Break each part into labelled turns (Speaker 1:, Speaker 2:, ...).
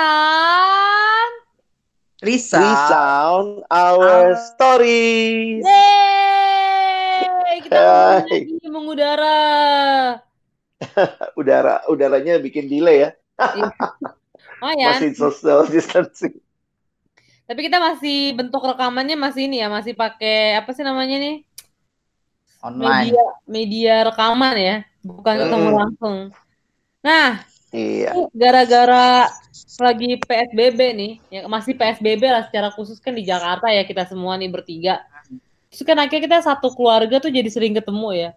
Speaker 1: Risan.
Speaker 2: Risa.
Speaker 3: Resound our
Speaker 2: Our-
Speaker 3: stories.
Speaker 1: Yeay, kita lagi mengudara.
Speaker 3: Udara udaranya bikin delay ya.
Speaker 1: Lumayan.
Speaker 3: Masih social distancing.
Speaker 1: Tapi kita masih bentuk rekamannya masih ini ya, masih pakai apa sih namanya nih?
Speaker 2: Online.
Speaker 1: Media media rekaman ya, bukan ketemu
Speaker 3: Mm-mm.
Speaker 1: langsung. Nah,
Speaker 3: Iya.
Speaker 1: gara-gara lagi PSBB nih, ya masih PSBB lah secara khusus kan di Jakarta ya kita semua nih bertiga. Terus kan akhirnya kita satu keluarga tuh jadi sering ketemu ya.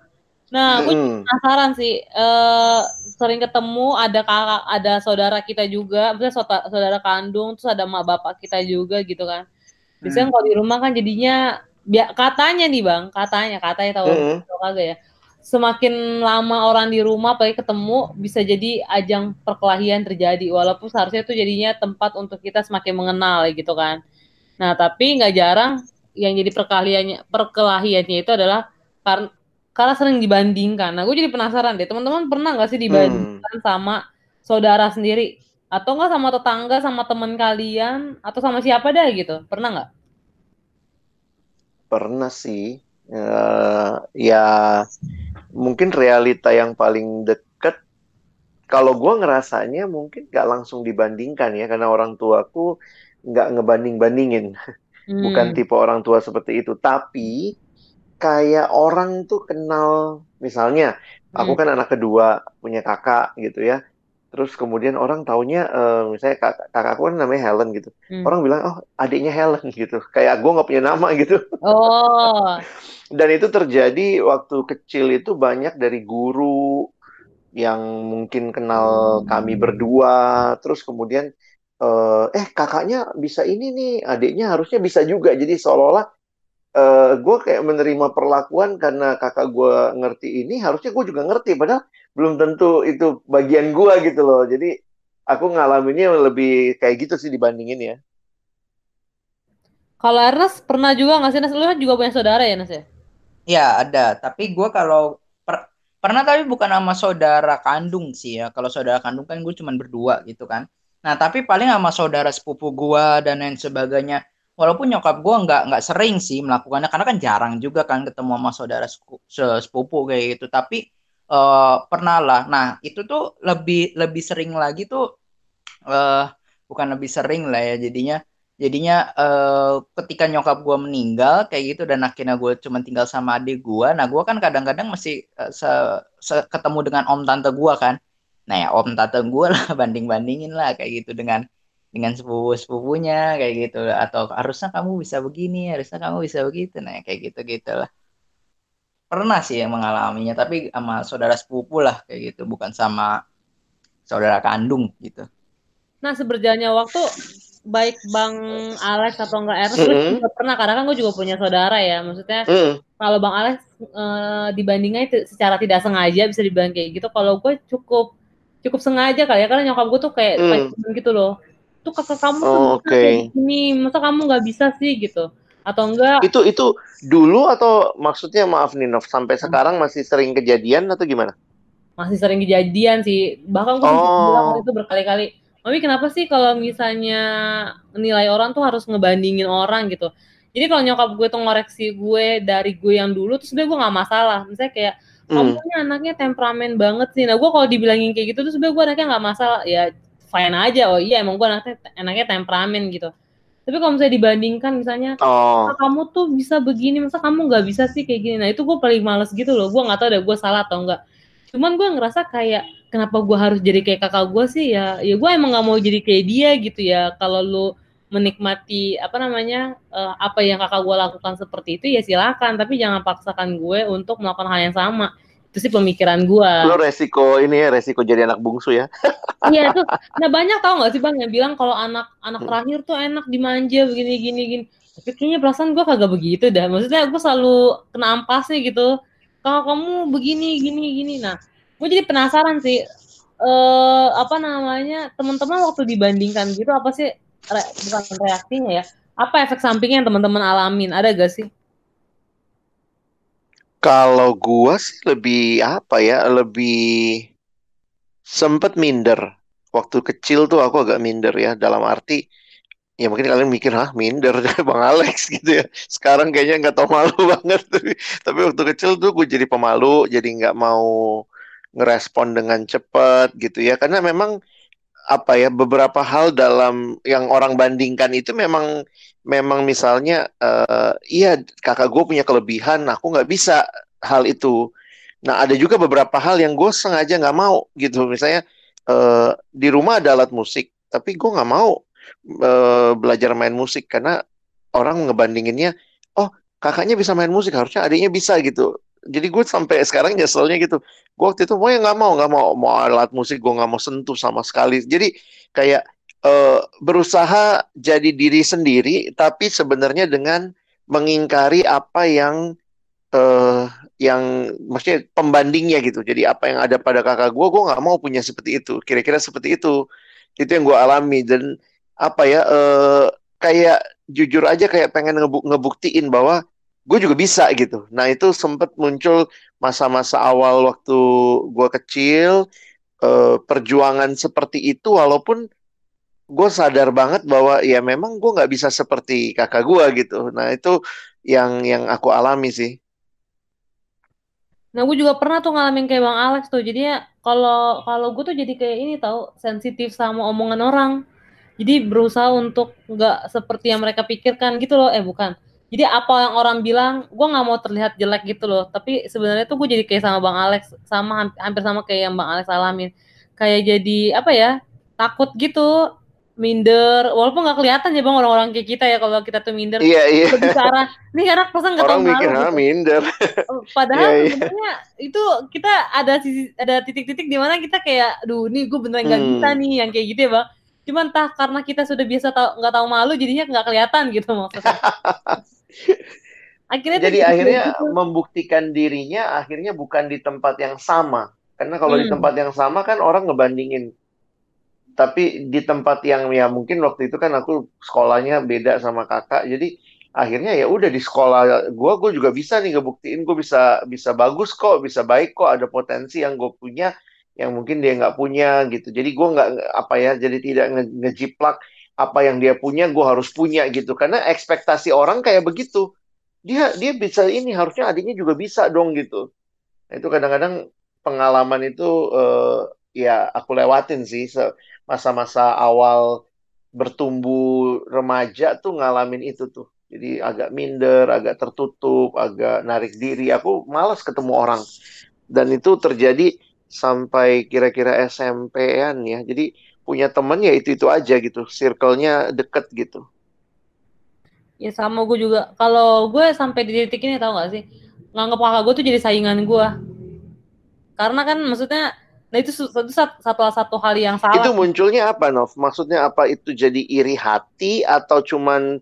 Speaker 1: Nah, gue
Speaker 3: Mm-mm.
Speaker 1: penasaran sih, eh sering ketemu ada kakak, ada saudara kita juga, misalnya saudara kandung, terus ada emak bapak kita juga gitu kan. Biasanya kalau di rumah kan jadinya, katanya nih bang, katanya, katanya tahu tahu kagak ya. Semakin lama orang di rumah, apalagi ketemu, bisa jadi ajang perkelahian terjadi. Walaupun seharusnya itu jadinya tempat untuk kita semakin mengenal gitu kan. Nah, tapi nggak jarang yang jadi perkelahiannya perkelahiannya itu adalah karena karena sering dibandingkan. Nah, gue jadi penasaran deh, teman-teman pernah nggak sih dibandingkan sama saudara sendiri atau enggak sama tetangga, sama teman kalian atau sama siapa dah gitu? Pernah nggak?
Speaker 3: Pernah sih. Eh, ya mungkin realita yang paling deket. Kalau gue ngerasanya mungkin gak langsung dibandingkan ya, karena orang tuaku nggak ngebanding-bandingin. Bukan
Speaker 1: Hmm.
Speaker 3: tipe orang tua seperti itu. Tapi kayak orang tuh kenal, misalnya aku
Speaker 1: Hmm.
Speaker 3: kan anak kedua, punya kakak gitu ya. Terus kemudian orang taunya, eh, misalnya kakak, kakakku kan namanya Helen gitu.
Speaker 1: Hmm.
Speaker 3: Orang bilang, oh adiknya Helen gitu. Kayak gue nggak punya nama gitu.
Speaker 1: Oh,
Speaker 3: Dan itu terjadi waktu kecil itu banyak dari guru yang mungkin kenal kami berdua. Terus kemudian, eh, eh kakaknya bisa ini nih, adiknya harusnya bisa juga. Jadi seolah-olah eh gue kayak menerima perlakuan karena kakak gue ngerti ini, harusnya gue juga ngerti. Padahal belum tentu itu bagian gue gitu loh. Jadi aku ngalaminnya lebih kayak gitu sih dibandingin ya.
Speaker 1: kalau Ernest pernah juga nggak sih? Nes, lu kan juga punya saudara ya, Nes ya?
Speaker 2: Ya, ada. Tapi gue kalau per- pernah tapi bukan sama saudara kandung sih ya. Kalau saudara kandung kan gue cuman berdua gitu kan. Nah, tapi paling sama saudara sepupu gue dan lain sebagainya. Walaupun nyokap gue nggak nggak sering sih melakukannya karena kan jarang juga kan ketemu sama saudara sepupu kayak gitu. Tapi eh pernah lah. Nah, itu tuh lebih lebih sering lagi tuh eh bukan lebih sering lah ya jadinya jadinya eh ketika nyokap gue meninggal kayak gitu dan akhirnya gue cuma tinggal sama adik gue nah gue kan kadang-kadang masih eh, se- se- ketemu dengan om tante gue kan. Nah ya om tante gue lah banding-bandingin lah kayak gitu dengan dengan sepupu-sepupunya kayak gitu. Atau harusnya kamu bisa begini harusnya kamu bisa begitu. Nah kayak gitu gitu lah. Pernah sih yang mengalaminya tapi sama saudara sepupu lah kayak gitu bukan sama saudara kandung gitu.
Speaker 1: Nah, seberjalannya waktu, baik Bang Alex atau enggak Ernest, gue
Speaker 3: Mm-mm.
Speaker 1: juga pernah, karena kan gue juga punya saudara ya. Maksudnya,
Speaker 3: Mm.
Speaker 1: kalau Bang Alex eh, dibandingnya itu secara tidak sengaja bisa dibilang kayak gitu. Kalau gue cukup cukup sengaja kali ya, karena nyokap gue tuh kayak
Speaker 3: Hmm.
Speaker 1: pancing gitu loh. Tuh kakak kamu tuh
Speaker 3: Oh, oke.
Speaker 1: kayak gini, masa kamu nggak bisa sih gitu? Atau enggak?
Speaker 3: Itu itu dulu atau maksudnya maaf nih Nov, sampai sekarang masih sering kejadian atau gimana?
Speaker 1: masih sering kejadian sih. Bahkan gue bilang
Speaker 3: Oh.
Speaker 1: waktu itu berkali-kali, Mami kenapa sih kalau misalnya nilai orang tuh harus ngebandingin orang gitu. Jadi kalau nyokap gue tuh ngoreksi gue dari gue yang dulu, terus sebenernya gue nggak masalah. Misalnya kayak, kamu
Speaker 3: Hmm.
Speaker 1: anaknya temperamen banget sih. Nah gue kalau dibilangin kayak gitu, terus sebenernya gue anaknya nggak masalah. Ya fine aja, oh iya emang gue anaknya, anaknya temperamen gitu. Tapi kalau misalnya dibandingkan misalnya,
Speaker 3: Oh.
Speaker 1: "Ah, kamu tuh bisa begini, masa kamu nggak bisa sih kayak gini. Nah itu gue paling males gitu loh. Gue nggak tahu deh gue salah atau enggak. Cuman gue ngerasa kayak kenapa gue harus jadi kayak kakak gue sih ya. Ya gue emang nggak mau jadi kayak dia gitu ya. Kalau lu menikmati apa namanya eh, apa yang kakak gue lakukan seperti itu ya silakan. Tapi jangan paksakan gue untuk melakukan hal yang sama. Itu sih pemikiran gue.
Speaker 3: Lo resiko ini ya, resiko jadi anak bungsu ya.
Speaker 1: Iya itu. Nah banyak tau gak sih bang yang bilang kalau anak anak
Speaker 3: Hmm.
Speaker 1: terakhir tuh enak dimanja begini gini gini. Tapi kayaknya perasaan gue kagak begitu dah. Maksudnya gue selalu kena ampasnya gitu. Kalau kamu begini gini gini. Nah gue jadi penasaran sih. Eh apa namanya teman-teman waktu dibandingkan gitu apa sih re- bukan reaksinya ya? Apa efek sampingnya yang teman-teman alamin? Ada gak sih?
Speaker 3: Kalau gua sih lebih apa ya, lebih sempet minder waktu kecil tuh aku agak minder ya dalam arti ya mungkin kalian mikir ah minder bang Alex gitu ya sekarang kayaknya nggak tau malu banget tapi tapi waktu kecil tuh gue jadi pemalu jadi nggak mau ngerespon dengan cepat gitu ya. Karena memang apa ya beberapa hal dalam yang orang bandingkan itu memang memang misalnya uh, iya kakak gue punya kelebihan aku nggak bisa hal itu. Nah ada juga beberapa hal yang gue sengaja nggak mau gitu. Misalnya uh, di rumah ada alat musik tapi gue nggak mau uh, belajar main musik karena orang ngebandinginnya oh kakaknya bisa main musik harusnya adiknya bisa gitu. Jadi gue sampai sekarang nyeselnya gitu gue waktu itu mau ya nggak mau nggak mau mau alat musik gue nggak mau sentuh sama sekali. Jadi kayak uh, berusaha jadi diri sendiri tapi sebenarnya dengan mengingkari apa yang uh, yang maksudnya pembandingnya gitu. Jadi apa yang ada pada kakak gue gue nggak mau punya seperti itu. Kira-kira seperti itu. Itu yang gue alami. Dan apa ya uh, kayak jujur aja kayak pengen ngebuk ngebuktiin bahwa gue juga bisa gitu. Nah itu sempat muncul masa-masa awal waktu gue kecil eh, perjuangan seperti itu walaupun gue sadar banget bahwa ya memang gue nggak bisa seperti kakak gue gitu. Nah itu yang yang aku alami sih.
Speaker 1: Nah, gue juga pernah tuh ngalamin kayak Bang Alex tuh. Jadinya kalau kalau gue tuh jadi kayak ini tahu sensitif sama omongan orang. Jadi berusaha untuk nggak seperti yang mereka pikirkan gitu loh. Eh bukan jadi apa yang orang bilang gue nggak mau terlihat jelek gitu loh. Tapi sebenarnya tuh gue jadi kayak sama bang Alex sama hampir sama kayak yang bang Alex alamin. Kayak jadi apa ya takut gitu minder. Walaupun nggak kelihatan ya bang orang-orang kayak kita ya kalau kita tuh minder.
Speaker 3: Iya iya.
Speaker 1: Bicara nih anak pesan nggak tahu
Speaker 3: mikir gitu. minder.
Speaker 1: Oh, padahal yeah, iya. sebenarnya itu kita ada sisi ada titik-titik di mana kita kayak duh nih gue beneran nggak hmm. bisa nih yang kayak gitu ya bang. Cuman entah karena kita sudah biasa tau nggak tahu malu jadinya nggak kelihatan gitu maksudnya
Speaker 3: akhirnya jadi akhirnya gitu. membuktikan dirinya akhirnya bukan di tempat yang sama. Karena kalau hmm. di tempat yang sama kan orang ngebandingin. Tapi di tempat yang ya mungkin waktu itu kan aku sekolahnya beda sama kakak. Jadi akhirnya ya udah di sekolah gue gue juga bisa nih ngebuktiin. Gue bisa bisa bagus kok bisa baik kok. Ada potensi yang gue punya yang mungkin dia nggak punya gitu. Jadi gue nggak apa ya jadi tidak nge ngejiplak apa yang dia punya gue harus punya gitu. Karena ekspektasi orang kayak begitu. Dia dia bisa ini harusnya adiknya juga bisa dong gitu. Nah, itu kadang-kadang pengalaman itu uh, ya aku lewatin sih. Masa-masa awal bertumbuh remaja tuh ngalamin itu tuh. Jadi agak minder agak tertutup agak narik diri. Aku malas ketemu orang. Dan itu terjadi sampai kira-kira SMP-an ya. Jadi punya temen ya itu itu aja gitu. Circle-nya deket gitu.
Speaker 1: Ya sama gue juga. Kalau gue sampai di titik ini tau gak sih? Nganggep kakak gue tuh jadi saingan gue karena kan maksudnya nah itu satu satu satu hal yang salah.
Speaker 3: Itu munculnya apa Nov? Maksudnya apa? Itu jadi iri hati atau cuman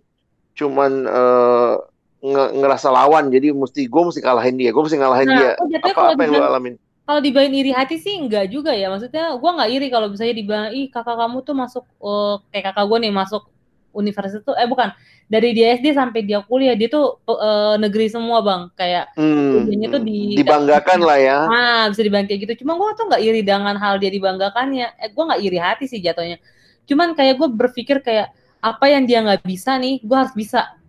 Speaker 3: cuman uh, nge ngerasa lawan? Jadi mesti gue mesti kalahin dia. Gue mesti ngalahin nah, dia. apa apa yang lo alamin
Speaker 1: kalau dibilang iri hati sih enggak juga ya. Maksudnya gue nggak iri kalau misalnya dibilang ih kakak kamu tuh masuk uh, kayak kakak gue nih masuk universitas tuh. Eh bukan. Dari dia SD sampai dia kuliah dia tuh uh, negeri semua bang. Kayak
Speaker 3: hmm, tuh di dibanggakan lah ya.
Speaker 1: Ah bisa dibanggakan kayak gitu. Cuma gue tuh nggak iri dengan hal dia dibanggakannya. Eh gue nggak iri hati sih jatuhnya. Cuman kayak gue berpikir kayak apa yang dia nggak bisa nih gue harus bisa.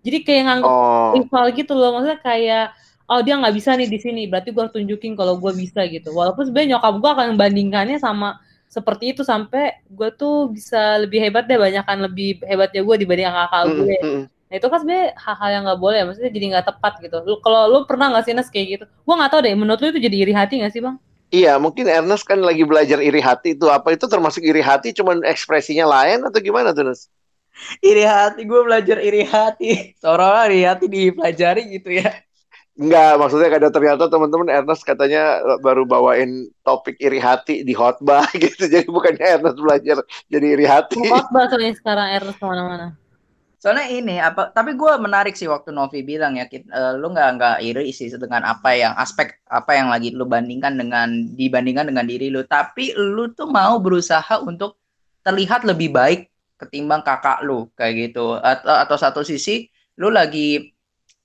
Speaker 1: Jadi kayak nganggep oh. rival gitu loh. Maksudnya kayak oh dia nggak bisa nih di sini berarti gue harus tunjukin kalau gue bisa gitu. Walaupun sebenarnya nyokap gue akan membandingkannya sama seperti itu sampai gue tuh bisa lebih hebat deh banyak kan lebih hebatnya gue dibanding kakak gue mm, nah itu kan sebenarnya hal-hal yang nggak boleh maksudnya jadi nggak tepat gitu. Kalau lu pernah nggak sih Nes kayak gitu? Gue nggak tahu deh menurut lu itu jadi iri hati nggak sih bang?
Speaker 3: Iya, mungkin Ernest kan lagi belajar iri hati itu. Apa itu termasuk iri hati, cuman ekspresinya lain atau gimana tuh Ernest?
Speaker 2: Iri hati, gue belajar iri hati. Seolah-olah iri hati dipelajari gitu ya.
Speaker 3: Enggak, maksudnya kadang ternyata teman-teman Ernest katanya baru bawain topik iri hati di hotbar gitu. Jadi bukannya Ernest belajar jadi iri hati.
Speaker 1: Hotbar soalnya sekarang Ernest ke mana-mana.
Speaker 2: Soalnya ini apa? Tapi gue menarik sih waktu Novi bilang ya, uh, lu nggak nggak iri sih dengan apa yang aspek apa yang lagi lu bandingkan dengan dibandingkan dengan diri lu. Tapi lu tuh mau berusaha untuk terlihat lebih baik ketimbang kakak lu kayak gitu. Atau atau satu sisi lu lagi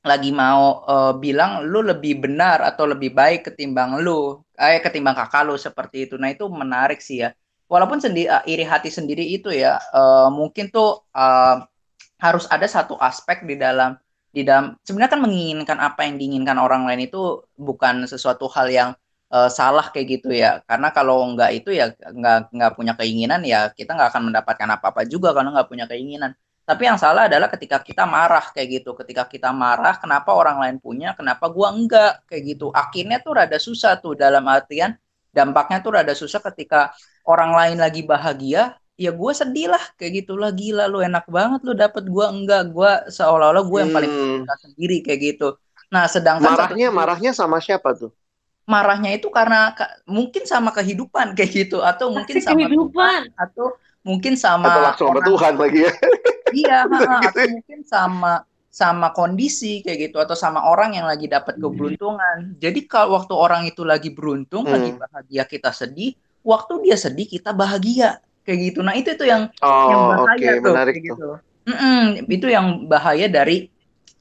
Speaker 2: lagi mau uh, bilang lu lebih benar atau lebih baik ketimbang lu, eh ketimbang kakak lu seperti itu. Nah, itu menarik sih ya. walaupun sendiri uh, iri hati sendiri itu ya uh, mungkin tuh uh, harus ada satu aspek di dalam di dalam sebenarnya kan menginginkan apa yang diinginkan orang lain itu bukan sesuatu hal yang uh, salah kayak gitu ya karena kalau nggak itu ya nggak nggak punya keinginan ya kita nggak akan mendapatkan apa-apa juga karena nggak punya keinginan tapi yang salah adalah ketika kita marah kayak gitu. Ketika kita marah kenapa orang lain punya kenapa gua enggak kayak gitu. Akhirnya tuh rada susah tuh dalam artian dampaknya tuh rada susah ketika orang lain lagi bahagia ya gue sedih lah kayak gitu. Lah gila lu enak banget lu dapet gue enggak. Gue seolah-olah gue yang paling hmm. sendiri kayak gitu. Nah sedangkan
Speaker 3: marahnya satu, marahnya sama siapa tuh?
Speaker 2: Marahnya itu karena mungkin sama kehidupan kayak gitu. Atau mungkin sama kehidupan. Tuhan, atau mungkin sama
Speaker 3: atau langsung sama Tuhan lagi ya
Speaker 2: iya gitu. atau mungkin sama sama kondisi kayak gitu atau sama orang yang lagi dapat hmm. keberuntungan jadi kalau waktu orang itu lagi beruntung hmm. lagi bahagia kita sedih waktu dia sedih kita bahagia kayak gitu. Nah itu itu yang
Speaker 3: oh,
Speaker 2: yang
Speaker 3: bahaya okay, tuh kayak
Speaker 2: gitu. Mm -mm, itu yang bahaya dari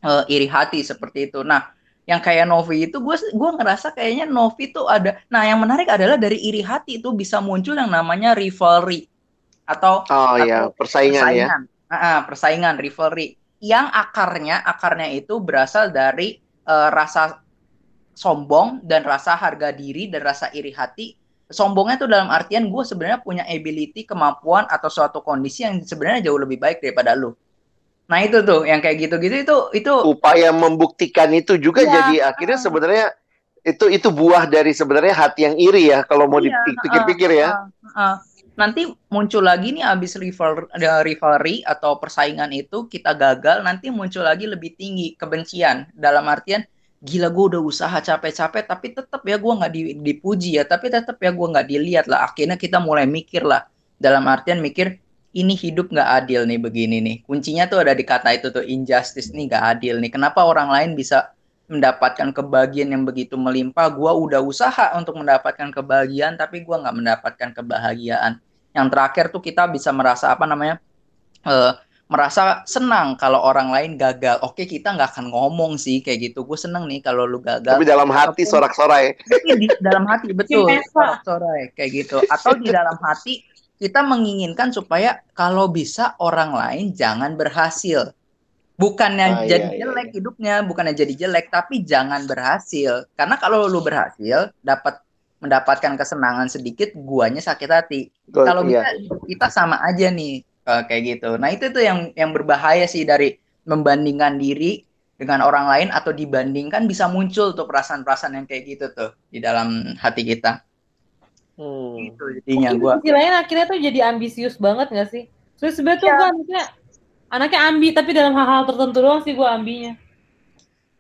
Speaker 2: uh, iri hati seperti itu. Nah yang kayak Novi itu gue gue ngerasa kayaknya Novi tuh ada. Nah yang menarik adalah dari iri hati itu bisa muncul yang namanya rivalry atau
Speaker 3: oh iya persaingan, ya. persaingan ya.
Speaker 2: Uh, persaingan rivalry. Yang akarnya akarnya itu berasal dari uh, rasa sombong dan rasa harga diri dan rasa iri hati. Sombongnya tuh dalam artian gue sebenarnya punya ability kemampuan atau suatu kondisi yang sebenarnya jauh lebih baik daripada lu. Nah itu tuh yang kayak gitu-gitu itu itu
Speaker 3: upaya membuktikan itu juga ya, jadi akhirnya uh, sebenarnya itu itu buah dari sebenarnya hati yang iri ya kalau mau iya, dipikir-pikir uh, ya. uh, uh.
Speaker 2: Nanti muncul lagi nih abis rival rivalry atau persaingan itu kita gagal nanti muncul lagi lebih tinggi kebencian. Dalam artian gila gue udah usaha capek-capek tapi tetap ya gue nggak dipuji ya tapi tetap ya gue nggak dilihat lah. Akhirnya kita mulai mikir lah. Dalam artian mikir ini hidup nggak adil nih begini nih. Kuncinya tuh ada di kata itu tuh injustice nih nggak adil nih. Kenapa orang lain bisa mendapatkan kebahagiaan yang begitu melimpah gue udah usaha untuk mendapatkan kebahagiaan tapi gue nggak mendapatkan kebahagiaan yang terakhir tuh kita bisa merasa apa namanya uh, merasa senang kalau orang lain gagal. Oke, kita nggak akan ngomong sih kayak gitu. Gue seneng nih kalau lu gagal.
Speaker 3: Tapi dalam hati sorak-sorai.
Speaker 2: Di dalam hati betul sorak-sorai kayak gitu. Atau di dalam hati kita menginginkan supaya kalau bisa orang lain jangan berhasil. Bukannya ah, jadi iya, jelek iya. hidupnya, bukannya jadi jelek, tapi jangan berhasil. Karena kalau lu berhasil, dapat mendapatkan kesenangan sedikit, guanya sakit hati. Kalau iya. bisa kita sama aja nih uh, kayak gitu. Nah itu tuh yang yang berbahaya sih dari membandingkan diri dengan orang lain atau dibandingkan bisa muncul tuh perasaan-perasaan yang kayak gitu tuh di dalam hati kita.
Speaker 1: Hmm. Gitu jadinya gue. Istilahnya akhirnya tuh jadi ambisius banget gak sih? Terus ya. gue anaknya anaknya ambi tapi dalam hal-hal tertentu doang sih gue ambinya.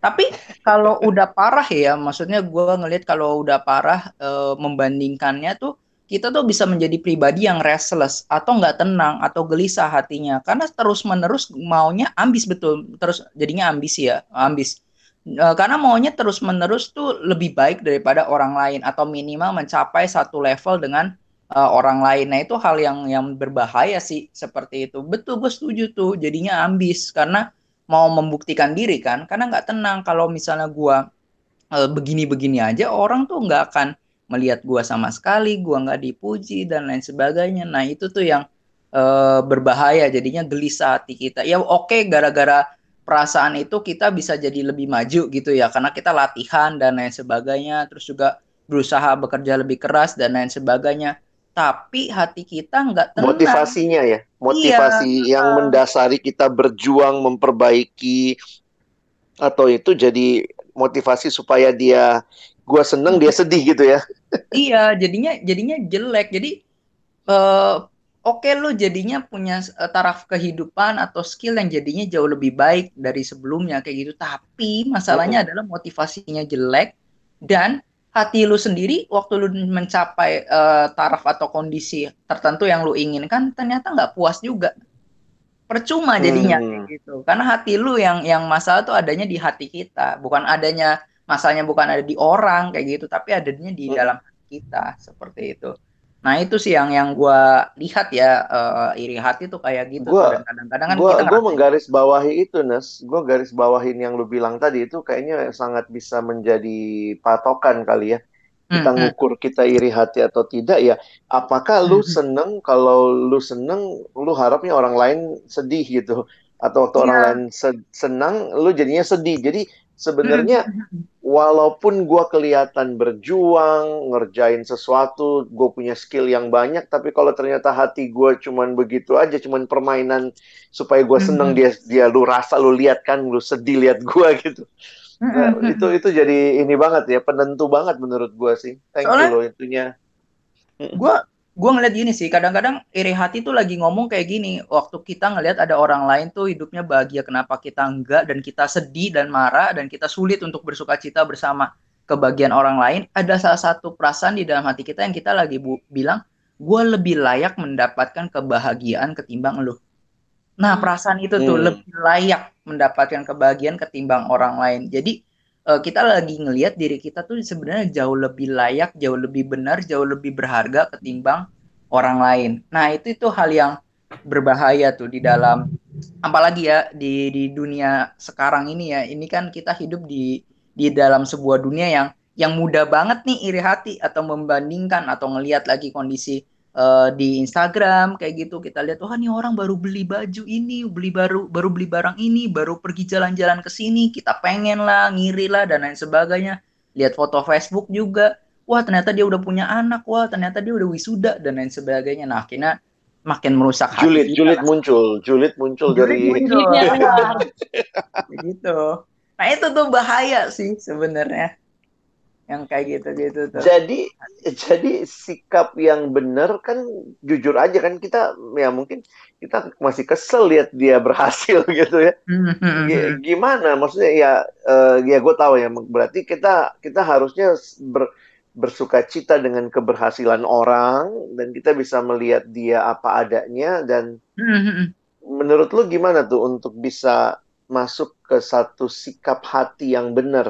Speaker 2: Tapi kalau udah parah ya, maksudnya gue ngelihat kalau udah parah e, membandingkannya tuh kita tuh bisa menjadi pribadi yang restless atau nggak tenang atau gelisah hatinya. Karena terus menerus maunya ambis betul. Terus jadinya ambis ya ambis. E, karena maunya terus menerus tuh lebih baik daripada orang lain atau minimal mencapai satu level dengan uh, orang lain nah itu hal yang yang berbahaya sih seperti itu betul gue setuju tuh jadinya ambis karena mau membuktikan diri kan karena nggak tenang kalau misalnya gue uh, begini-begini aja orang tuh nggak akan melihat gua sama sekali, gua nggak dipuji dan lain sebagainya. Nah itu tuh yang uh, berbahaya, jadinya gelisah hati kita. Ya oke, okay, gara-gara perasaan itu kita bisa jadi lebih maju gitu ya, karena kita latihan dan lain sebagainya, terus juga berusaha bekerja lebih keras dan lain sebagainya. Tapi hati kita nggak tenang.
Speaker 3: Motivasinya ya, motivasi iya. yang mendasari kita berjuang memperbaiki atau itu jadi motivasi supaya dia gue seneng dia sedih gitu ya
Speaker 2: iya jadinya jadinya jelek jadi uh, oke okay, lo jadinya punya uh, taraf kehidupan atau skill yang jadinya jauh lebih baik dari sebelumnya kayak gitu tapi masalahnya uh adalah motivasinya jelek dan hati lu sendiri waktu lu mencapai uh, taraf atau kondisi tertentu yang lu inginkan ternyata nggak puas juga percuma jadinya hmm. gitu karena hati lu yang yang masalah tuh adanya di hati kita bukan adanya masalahnya bukan ada di orang kayak gitu tapi adanya di hmm. dalam kita seperti itu nah itu sih yang yang gue lihat ya uh, iri hati tuh kayak gitu
Speaker 3: gua, kadang-kadang kan gua, kita gue menggaris bawahi itu Nes gue garis bawahin yang lu bilang tadi itu kayaknya sangat bisa menjadi patokan kali ya kita
Speaker 2: Hmm, hmm.
Speaker 3: ngukur kita iri hati atau tidak ya apakah lu
Speaker 2: Hmm.
Speaker 3: seneng kalau lu seneng lu harapnya orang lain sedih gitu atau waktu orang
Speaker 2: Iya.
Speaker 3: lain se- senang lu jadinya sedih jadi
Speaker 2: Hmm.
Speaker 3: Sebenarnya walaupun gua kelihatan berjuang ngerjain sesuatu gue punya skill yang banyak tapi kalau ternyata hati gua cuman begitu aja cuman permainan supaya gua seneng
Speaker 2: Hmm.
Speaker 3: dia dia lu rasa lu lihat kan lu sedih lihat gua gitu. Nah, itu itu jadi ini banget ya penentu banget menurut gua sih. Thank you
Speaker 2: Soalnya-
Speaker 3: loh itunya
Speaker 2: gue gue ngeliat gini sih kadang-kadang iri hati tuh lagi ngomong kayak gini waktu kita ngelihat ada orang lain tuh hidupnya bahagia kenapa kita enggak dan kita sedih dan marah dan kita sulit untuk bersuka cita bersama kebahagiaan orang lain ada salah satu perasaan di dalam hati kita yang kita lagi bu- bilang gue lebih layak mendapatkan kebahagiaan ketimbang lu nah
Speaker 1: Hmm.
Speaker 2: perasaan itu tuh
Speaker 3: Hmm.
Speaker 2: lebih layak mendapatkan kebahagiaan ketimbang orang lain jadi eh, kita lagi ngelihat diri kita tuh sebenarnya jauh lebih layak, jauh lebih benar, jauh lebih berharga ketimbang orang lain. Nah, itu itu hal yang berbahaya tuh di dalam apalagi ya di di dunia sekarang ini ya. Ini kan kita hidup di di dalam sebuah dunia yang yang mudah banget nih iri hati atau membandingkan atau ngelihat lagi kondisi eh, di Instagram kayak gitu. Kita lihat wah nih orang baru beli baju ini beli baru baru beli barang ini baru pergi jalan-jalan ke sini. Kita pengen lah ngiri lah dan lain sebagainya. Lihat foto Facebook juga. Wah ternyata dia udah punya anak. Wah ternyata dia udah wisuda dan lain sebagainya. Nah akhirnya makin merusak hati
Speaker 3: julid
Speaker 2: kita.
Speaker 3: julid
Speaker 2: lah.
Speaker 3: muncul julid muncul
Speaker 2: Julid
Speaker 3: dari
Speaker 2: muncul.
Speaker 1: Keluar.
Speaker 2: begitu. Nah itu tuh bahaya sih sebenarnya yang kayak gitu gitu tuh.
Speaker 3: Jadi jadi sikap yang benar kan jujur aja kan kita ya mungkin kita masih kesel lihat dia berhasil gitu ya.
Speaker 2: Hmm, hmm,
Speaker 3: Gi-
Speaker 2: hmm.
Speaker 3: gimana? Maksudnya ya eh, ya gue tahu ya berarti kita kita harusnya ber, bersuka cita dengan keberhasilan orang dan kita bisa melihat dia apa adanya dan
Speaker 2: Hmm, hmm, hmm.
Speaker 3: menurut lu gimana tuh untuk bisa masuk ke satu sikap hati yang benar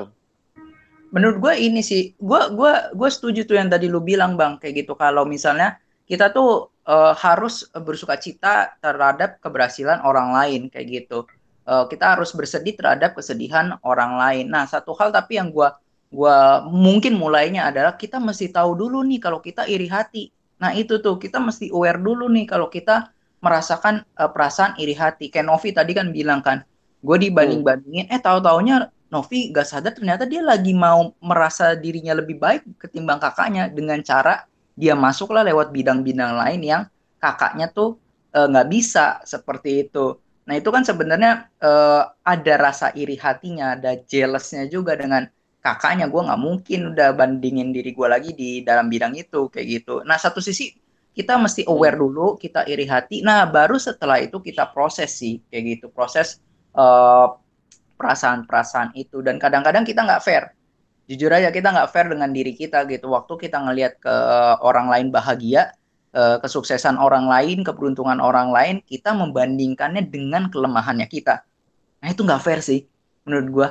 Speaker 2: menurut gue ini sih gue gua gue setuju tuh yang tadi lu bilang bang kayak gitu. Kalau misalnya kita tuh eh, harus bersuka cita terhadap keberhasilan orang lain kayak gitu. Eh, kita harus bersedih terhadap kesedihan orang lain. Nah satu hal tapi yang gue gua mungkin mulainya adalah kita mesti tahu dulu nih kalau kita iri hati. Nah itu tuh kita mesti aware dulu nih kalau kita merasakan eh, perasaan iri hati. Kayak Novi tadi kan bilang kan gue dibanding bandingin eh tahu taunya Novi gak sadar ternyata dia lagi mau merasa dirinya lebih baik ketimbang kakaknya dengan cara dia masuklah lewat bidang-bidang lain yang kakaknya tuh eh, nggak bisa seperti itu. Nah itu kan sebenarnya eh, ada rasa iri hatinya, ada jealousnya juga dengan kakaknya. Gue nggak mungkin udah bandingin diri gue lagi di dalam bidang itu kayak gitu. Nah satu sisi kita mesti aware dulu, kita iri hati. Nah baru setelah itu kita proses sih kayak gitu, proses eh, perasaan-perasaan itu. Dan kadang-kadang kita nggak fair. Jujur aja kita nggak fair dengan diri kita gitu. Waktu kita ngelihat ke orang lain bahagia eh, kesuksesan orang lain keberuntungan orang lain kita membandingkannya dengan kelemahannya kita. Nah itu nggak fair sih menurut gua.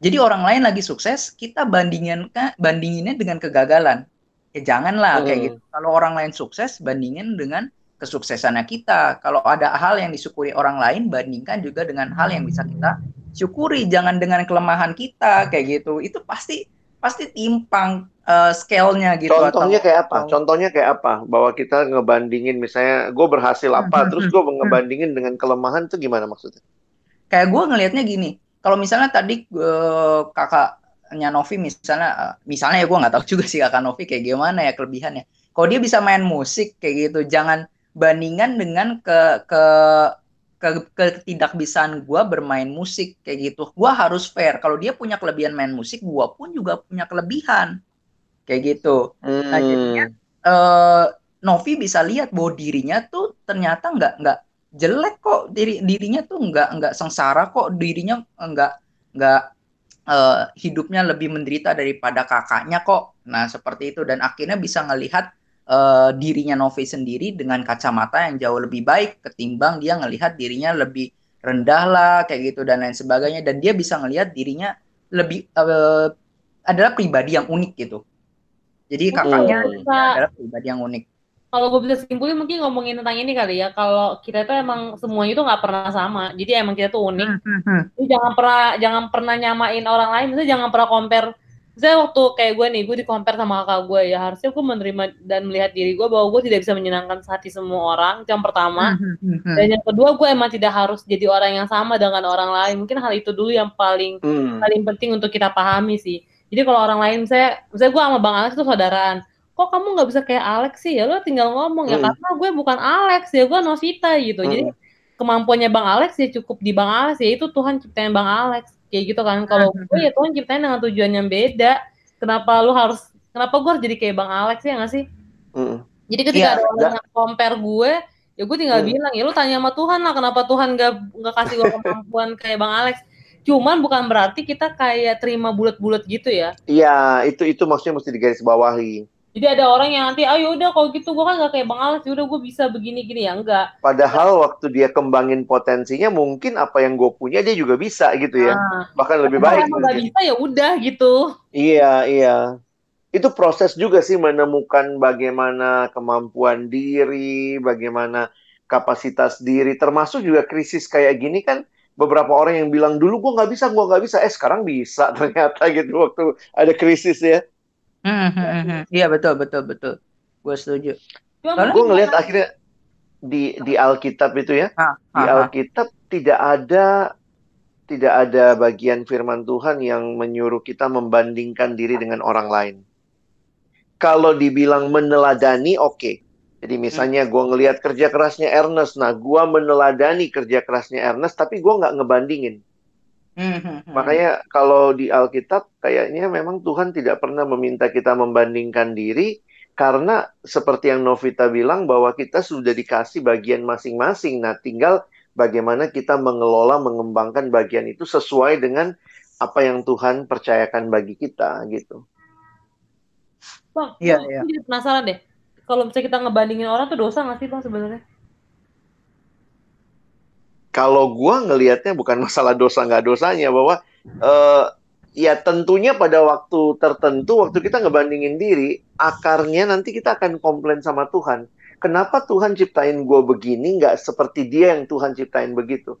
Speaker 2: Jadi orang lain lagi sukses kita bandingin bandinginnya dengan kegagalan. Ya janganlah kayak
Speaker 3: Hmm.
Speaker 2: gitu. Kalau orang lain sukses bandingin dengan kesuksesannya kita. Kalau ada hal yang disyukuri orang lain bandingkan juga dengan hal yang bisa kita syukuri jangan dengan kelemahan kita kayak gitu itu pasti pasti timpang eh, scale-nya gitu
Speaker 3: Contohnya
Speaker 2: atau
Speaker 3: kayak apa?
Speaker 2: atau-
Speaker 3: Contohnya kayak apa? Bahwa kita ngebandingin misalnya gue berhasil apa,
Speaker 2: Hmm,
Speaker 3: terus
Speaker 2: hmm,
Speaker 3: gue
Speaker 2: hmm.
Speaker 3: ngebandingin dengan kelemahan itu gimana maksudnya?
Speaker 2: kayak gue ngelihatnya gini kalau misalnya tadi eh, kakaknya Novi misalnya eh, misalnya ya gue nggak tahu juga sih kakak Novi kayak gimana ya kelebihannya kalau dia bisa main musik kayak gitu jangan bandingan dengan ke ke ketidakbisaan gue bermain musik kayak gitu. Gue harus fair. Kalau dia punya kelebihan main musik gue pun juga punya kelebihan. Kayak gitu. Nah, jadinya, eh Novi bisa lihat bahwa dirinya tuh ternyata nggak nggak jelek kok. Diri dirinya tuh nggak nggak sengsara kok. Dirinya nggak nggak eh, hidupnya lebih menderita daripada kakaknya kok. Nah seperti itu. Dan akhirnya bisa ngelihat eh, dirinya Novi sendiri dengan kacamata yang jauh lebih baik ketimbang dia ngelihat dirinya lebih rendah lah kayak gitu dan lain sebagainya dan dia bisa ngelihat dirinya lebih eh, adalah pribadi yang unik gitu jadi kakaknya
Speaker 3: Hmm.
Speaker 1: Bisa,
Speaker 2: adalah pribadi yang unik
Speaker 1: kalau gue bisa simpulin mungkin ngomongin tentang ini kali ya. Kalau kita tuh emang semuanya tuh nggak pernah sama. Jadi emang kita tuh unik.
Speaker 2: Hmm,
Speaker 1: Jadi jangan pernah jangan pernah nyamain orang lain. Misalnya jangan pernah compare Misalnya waktu kayak gue nih, gue di compare sama kakak gue ya harusnya gue menerima dan melihat diri gue bahwa gue tidak bisa menyenangkan hati semua orang. Yang pertama,
Speaker 2: Hmm.
Speaker 1: dan yang kedua gue emang tidak harus jadi orang yang sama dengan orang lain. Mungkin hal itu dulu yang paling
Speaker 3: Hmm.
Speaker 1: paling penting untuk kita pahami sih. Jadi kalau orang lain, saya, misalnya gue sama Bang Alex tuh saudaraan. Kok kamu nggak bisa kayak Alex sih? Ya lo tinggal ngomong ya
Speaker 3: Hmm.
Speaker 1: karena gue bukan Alex ya gue Novita gitu. Jadi
Speaker 3: Hmm.
Speaker 1: kemampuannya Bang Alex ya cukup di Bang Alex ya itu Tuhan ciptain Bang Alex kayak gitu kan. Kalau gue ya Tuhan ciptain dengan tujuan yang beda. Kenapa lu harus kenapa gue harus jadi kayak Bang Alex ya nggak sih?
Speaker 3: Hmm.
Speaker 1: Jadi ketika
Speaker 2: Iya,
Speaker 1: ada orang yang compare gue, ya gue tinggal
Speaker 3: Hmm.
Speaker 1: bilang ya lu tanya sama Tuhan lah kenapa Tuhan gak nggak kasih gue kemampuan kayak Bang Alex. Cuman bukan berarti kita kayak terima bulat-bulat gitu ya.
Speaker 3: Iya, itu itu maksudnya mesti digarisbawahi.
Speaker 1: Jadi ada orang yang nanti, ah yaudah kalau gitu gue kan gak kayak Bang Alex, yaudah gue bisa begini-gini ya enggak.
Speaker 3: Padahal waktu dia kembangin potensinya, mungkin apa yang gue punya dia juga bisa gitu ya.
Speaker 1: Nah,
Speaker 3: Bahkan lebih
Speaker 1: kalau
Speaker 3: baik.
Speaker 1: emang gak
Speaker 3: mungkin.
Speaker 1: bisa ya udah gitu.
Speaker 3: Iya, iya. Itu proses juga sih menemukan bagaimana kemampuan diri, bagaimana kapasitas diri, termasuk juga krisis kayak gini kan beberapa orang yang bilang dulu gue nggak bisa, gue nggak bisa, eh sekarang bisa ternyata gitu waktu ada krisis ya.
Speaker 2: Iya betul betul betul. Gue setuju. Soalnya-
Speaker 3: Gue ngelihat
Speaker 1: karena-
Speaker 3: akhirnya di di Alkitab itu ya,
Speaker 2: Ah,
Speaker 3: di. Alkitab tidak ada tidak ada bagian firman Tuhan yang menyuruh kita membandingkan diri dengan orang lain. Kalau dibilang meneladani, oke. Jadi misalnya gue ngelihat kerja kerasnya Ernest, nah gue meneladani kerja kerasnya Ernest, tapi gue nggak ngebandingin.
Speaker 2: Hmm, hmm, hmm.
Speaker 3: Makanya kalau di Alkitab kayaknya memang Tuhan tidak pernah meminta kita membandingkan diri karena seperti yang Novita bilang bahwa kita sudah dikasih bagian masing-masing. Nah, tinggal bagaimana kita mengelola mengembangkan bagian itu sesuai dengan apa yang Tuhan percayakan bagi kita gitu.
Speaker 1: Bang,
Speaker 2: Iya, iya.
Speaker 1: penasaran deh. Kalau misalnya kita ngebandingin orang tuh dosa gak sih bang sebenarnya?
Speaker 3: Kalau gua ngelihatnya bukan masalah dosa nggak dosanya bahwa eh, ya tentunya pada waktu tertentu waktu kita ngebandingin diri akarnya nanti kita akan komplain sama Tuhan. Kenapa Tuhan ciptain gue begini nggak seperti dia yang Tuhan ciptain begitu?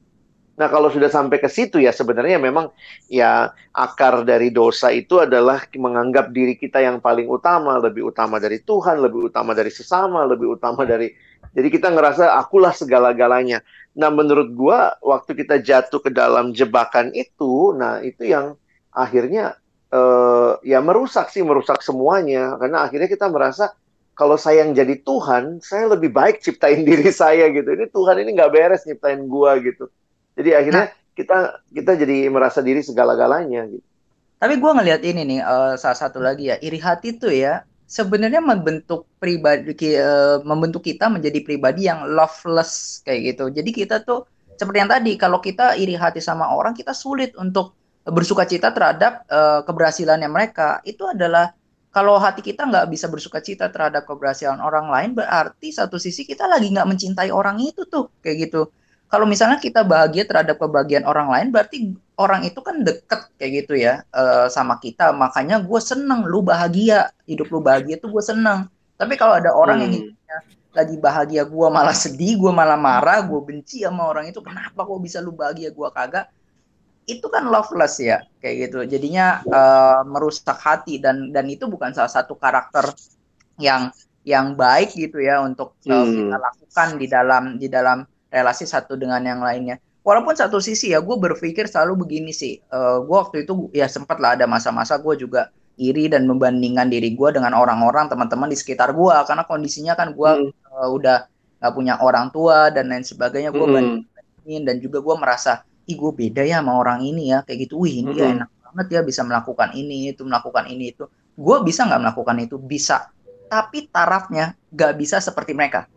Speaker 3: Nah kalau sudah sampai ke situ ya sebenarnya memang ya akar dari dosa itu adalah menganggap diri kita yang paling utama, lebih utama dari Tuhan, lebih utama dari sesama, lebih utama dari jadi kita ngerasa akulah segala-galanya. Nah, menurut gua waktu kita jatuh ke dalam jebakan itu, nah itu yang akhirnya eh, ya merusak sih, merusak semuanya. Karena akhirnya kita merasa kalau saya yang jadi Tuhan, saya lebih baik ciptain diri saya gitu. Ini Tuhan ini nggak beres nyiptain gua gitu. Jadi akhirnya kita kita jadi merasa diri segala-galanya gitu.
Speaker 2: Tapi gue ngelihat ini nih eh, salah satu lagi ya iri hati tuh ya sebenarnya membentuk pribadi eh, membentuk kita menjadi pribadi yang loveless kayak gitu. Jadi kita tuh seperti yang tadi kalau kita iri hati sama orang kita sulit untuk bersuka cita terhadap eh, keberhasilannya mereka. Itu adalah kalau hati kita nggak bisa bersuka cita terhadap keberhasilan orang lain berarti satu sisi kita lagi nggak mencintai orang itu tuh kayak gitu. Kalau misalnya kita bahagia terhadap kebahagiaan orang lain, berarti orang itu kan deket kayak gitu ya eh, sama kita. Makanya gue seneng lu bahagia, hidup lu bahagia tuh gue seneng. Tapi kalau ada orang yang
Speaker 3: Hmm.
Speaker 2: hidupnya lagi bahagia, gue malah sedih, gue malah marah, gue benci sama orang itu. Kenapa kok bisa lu bahagia, gue kagak? Itu kan loveless ya, kayak gitu. Jadinya eh, merusak hati dan dan itu bukan salah satu karakter yang yang baik gitu ya untuk eh,
Speaker 3: Hmm.
Speaker 2: kita lakukan di dalam di dalam relasi satu dengan yang lainnya. Walaupun satu sisi ya, gue berpikir selalu begini sih. Eh gue waktu itu ya sempat lah ada masa-masa gue juga iri dan membandingkan diri gue dengan orang-orang teman-teman di sekitar gue karena kondisinya kan gue
Speaker 3: Hmm.
Speaker 2: udah gak punya orang tua dan lain sebagainya. Gue
Speaker 3: Hmm.
Speaker 2: bandingin dan juga gue merasa, ih gue beda ya sama orang ini ya kayak gitu. Wih ini dia
Speaker 3: Hmm.
Speaker 2: enak banget ya bisa melakukan ini itu melakukan ini itu. Gue bisa nggak melakukan itu? Bisa. Tapi tarafnya gak bisa seperti mereka.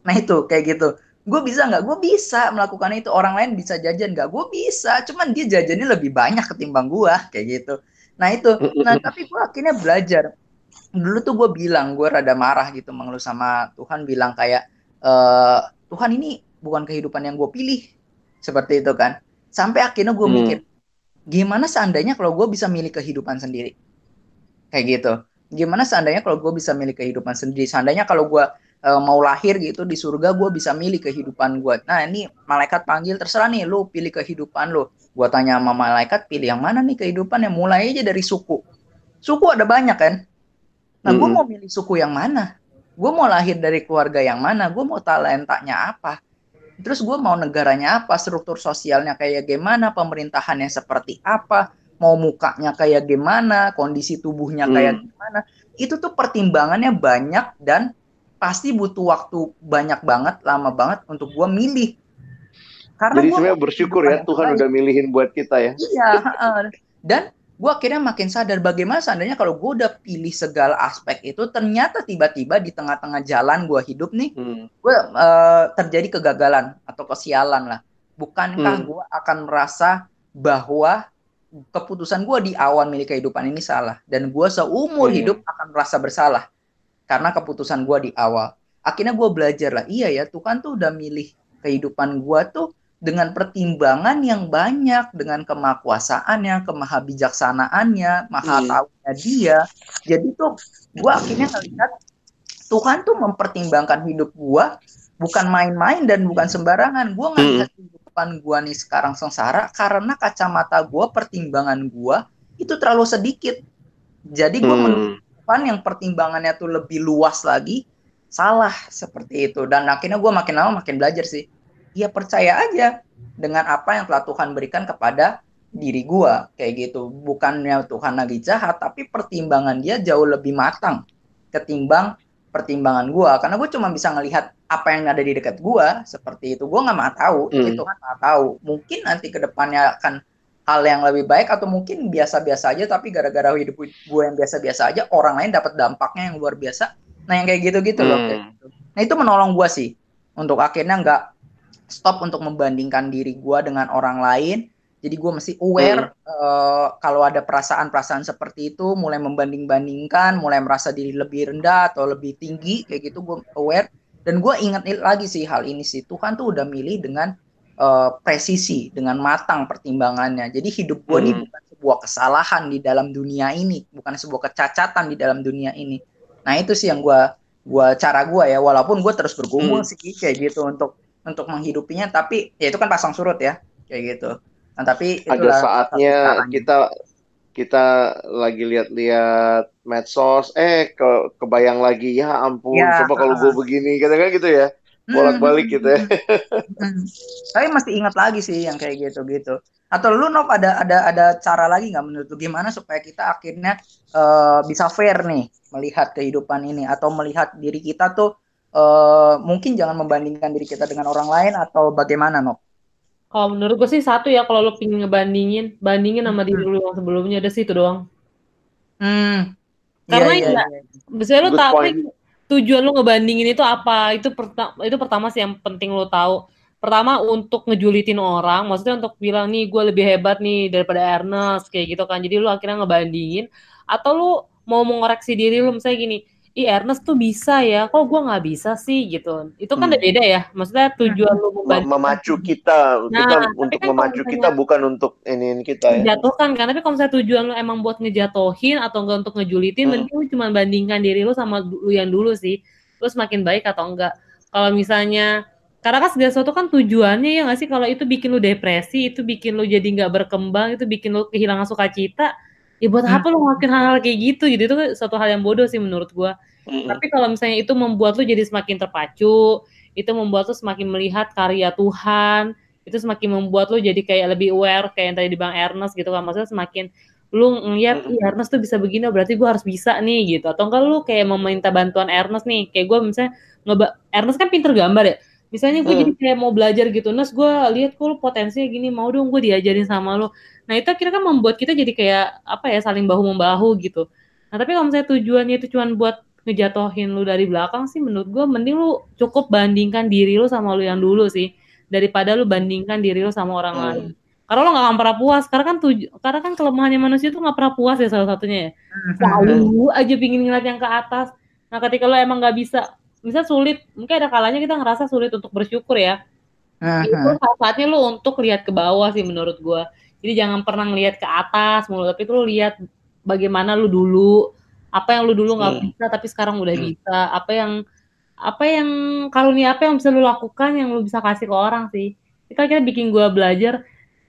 Speaker 2: Nah itu kayak gitu gue bisa nggak? Gue bisa melakukan itu. Orang lain bisa jajan nggak? Gue bisa. Cuman dia jajannya lebih banyak ketimbang gue kayak gitu. Nah itu. Nah tapi gue akhirnya belajar. Dulu tuh gue bilang gue rada marah gitu mengeluh sama Tuhan bilang kayak eh Tuhan ini bukan kehidupan yang gue pilih seperti itu kan. Sampai akhirnya gue
Speaker 3: Hmm.
Speaker 2: mikir gimana seandainya kalau gue bisa milih kehidupan sendiri kayak gitu. Gimana seandainya kalau gue bisa milih kehidupan sendiri? Seandainya kalau gue eh, mau lahir gitu di surga gue bisa milih kehidupan gue. Nah ini malaikat panggil terserah nih lu pilih kehidupan lu. Gue tanya sama malaikat pilih yang mana nih kehidupan yang mulai aja dari suku. suku ada banyak kan? Nah gue mau milih suku yang mana? Gue mau lahir dari keluarga yang mana? Gue mau talentanya apa? Terus gue mau negaranya apa? Struktur sosialnya kayak gimana? Pemerintahannya seperti apa? Mau mukanya kayak gimana? Kondisi tubuhnya kayak
Speaker 3: Hmm.
Speaker 2: gimana? Itu tuh pertimbangannya banyak dan pasti butuh waktu banyak banget lama banget untuk gue milih karena
Speaker 3: Jadi sebenarnya bersyukur ya Tuhan udah milihin buat kita ya.
Speaker 2: Iya, dan gue akhirnya makin sadar bagaimana seandainya kalau gue udah pilih segala aspek itu ternyata tiba-tiba di tengah-tengah jalan gue hidup nih
Speaker 3: Hmm.
Speaker 2: gue terjadi kegagalan atau kesialan lah bukankah
Speaker 3: Hmm.
Speaker 2: gue akan merasa bahwa keputusan gue di awal milik kehidupan ini salah dan gue seumur
Speaker 3: Hmm.
Speaker 2: hidup akan merasa bersalah karena keputusan gue di awal. Akhirnya gue belajar lah iya ya Tuhan tuh udah milih kehidupan gue tuh dengan pertimbangan yang banyak dengan kemahakuasaannya kemahabijaksanaannya maha
Speaker 3: Hmm.
Speaker 2: taunya dia. Jadi tuh gue akhirnya ngelihat Tuhan tuh mempertimbangkan hidup gue bukan main-main dan bukan sembarangan. Gue ngelihat kehidupan gue nih sekarang sengsara karena kacamata gue pertimbangan gue itu terlalu sedikit. Jadi gue
Speaker 3: Hmm.
Speaker 2: Tuhan yang pertimbangannya tuh lebih luas lagi salah seperti itu. Dan akhirnya gue makin lama makin belajar sih. Ya percaya aja dengan apa yang telah Tuhan berikan kepada diri gue kayak gitu. Bukannya Tuhan lagi jahat tapi pertimbangan dia jauh lebih matang ketimbang pertimbangan gue karena gue cuma bisa ngelihat apa yang ada di dekat gue seperti itu. Gue nggak mau tahu
Speaker 3: Hmm.
Speaker 2: Tuhan nggak tahu. Mungkin nanti ke depannya akan hal yang lebih baik atau mungkin biasa-biasa aja tapi gara-gara hidup gue yang biasa-biasa aja orang lain dapat dampaknya yang luar biasa nah yang kayak gitu-gitu loh
Speaker 3: Hmm.
Speaker 2: kayak gitu. nah itu menolong gue sih untuk akhirnya nggak stop untuk membandingkan diri gue dengan orang lain jadi gue mesti aware eh, kalau ada perasaan-perasaan seperti itu mulai membanding-bandingkan mulai merasa diri lebih rendah atau lebih tinggi kayak gitu gue aware dan gue ingat lagi sih hal ini sih Tuhan tuh udah milih dengan eh, presisi dengan matang pertimbangannya. Jadi hidup gue ini
Speaker 3: Hmm.
Speaker 2: bukan sebuah kesalahan di dalam dunia ini bukan sebuah kecacatan di dalam dunia ini. Nah itu sih yang gue gua cara gue ya. Walaupun gue terus bergumul
Speaker 3: Hmm.
Speaker 2: sih kayak gitu untuk untuk menghidupinya tapi ya itu kan pasang surut ya kayak gitu. Nah tapi
Speaker 3: Ada saatnya kita kita lagi lihat-lihat medsos, eh ke kebayang lagi. Ya ampun,
Speaker 2: Ya,
Speaker 3: coba kalau gue begini, kadang-kadang gitu ya, bolak-balik
Speaker 2: hmm,
Speaker 3: gitu ya.
Speaker 2: Hmm. Tapi mesti ingat lagi sih yang kayak gitu-gitu. Atau lu Nop ada ada ada cara lagi nggak menurut lu gimana supaya kita akhirnya eh, bisa fair nih melihat kehidupan ini atau melihat diri kita tuh eh, mungkin jangan membandingkan diri kita dengan orang lain atau bagaimana Nop?
Speaker 1: Kalau menurut gue sih satu ya kalau lo pengen ngebandingin, bandingin sama diri lu yang sebelumnya udah sih itu doang.
Speaker 2: Hmm.
Speaker 1: Karena
Speaker 2: Iya, iya,
Speaker 1: ya,
Speaker 2: iya.
Speaker 1: Biasanya lu tahu tujuan lu ngebandingin itu apa? Itu pertama itu pertama sih yang penting lu tahu. Pertama untuk ngejulitin orang, maksudnya untuk bilang nih gue lebih hebat nih daripada Ernest kayak gitu kan. Jadi lu akhirnya ngebandingin atau lu mau mengoreksi diri lu misalnya gini, ih Ernest tuh bisa ya, kok gue nggak bisa sih gitu. Itu kan
Speaker 3: Hmm.
Speaker 1: beda ya. Maksudnya tujuan lu
Speaker 3: Mem-
Speaker 1: membandingkan
Speaker 3: Memacu kita,
Speaker 1: Nah,
Speaker 3: kita untuk
Speaker 1: kan
Speaker 3: memacu kita bukan untuk iniin kita ya.
Speaker 1: menjatuhkan kan tapi kalau misalnya tujuan lu emang buat ngejatohin atau enggak untuk ngejulitin
Speaker 3: Hmm.
Speaker 1: mending lu cuma bandingkan diri lu sama lu yang dulu sih lu semakin baik atau enggak kalau misalnya karena kan segala sesuatu kan tujuannya ya nggak sih kalau itu bikin lu depresi itu bikin lu jadi nggak berkembang itu bikin lu kehilangan sukacita ya buat
Speaker 2: Hmm.
Speaker 1: apa lu ngelakuin hal-hal kayak gitu gitu itu suatu hal yang bodoh sih menurut gua
Speaker 3: Mm-mm.
Speaker 1: tapi kalau misalnya itu membuat lu jadi semakin terpacu, itu membuat lu semakin melihat karya Tuhan, itu semakin membuat lu jadi kayak lebih aware kayak yang tadi dibilang Ernest gitu kan. Maksudnya semakin lu ngeliat,
Speaker 3: Mm-mm.
Speaker 1: ih Ernest tuh bisa begini, berarti gua harus bisa nih gitu. Atau enggak lu kayak meminta bantuan Ernest nih. Kayak gua misalnya ngeba Ernest kan pinter gambar ya. Misalnya gue
Speaker 3: Hmm.
Speaker 1: jadi kayak mau belajar gitu, Nes gue lihat kok lu potensinya gini, mau dong gue diajarin sama lu. Nah itu akhirnya kan membuat kita jadi kayak apa ya saling bahu membahu gitu. Nah tapi kalau misalnya tujuannya itu cuma buat ngejatohin lu dari belakang sih menurut gue mending lu cukup bandingkan diri lu sama lu yang dulu sih daripada lu bandingkan diri lu sama orang
Speaker 3: Hmm.
Speaker 1: lain. Karena lu gak akan pernah puas. Karena kan tuju, karena kan kelemahannya manusia tuh gak pernah puas ya salah satunya ya. Selalu aja pingin ngeliat yang ke atas. Nah ketika lu emang gak bisa, misal sulit, mungkin ada kalanya kita ngerasa sulit untuk bersyukur ya.
Speaker 2: Hmm.
Speaker 1: Itu saat-saatnya lu untuk lihat ke bawah sih menurut gua. Jadi jangan pernah ngelihat ke atas mulu, tapi itu lu lihat bagaimana lu dulu, apa yang lu dulu nggak
Speaker 3: Hmm.
Speaker 1: bisa tapi sekarang udah
Speaker 3: Hmm.
Speaker 1: bisa, apa yang apa yang karunia apa yang bisa lu lakukan yang lu bisa kasih ke orang sih. Itu akhirnya bikin gua belajar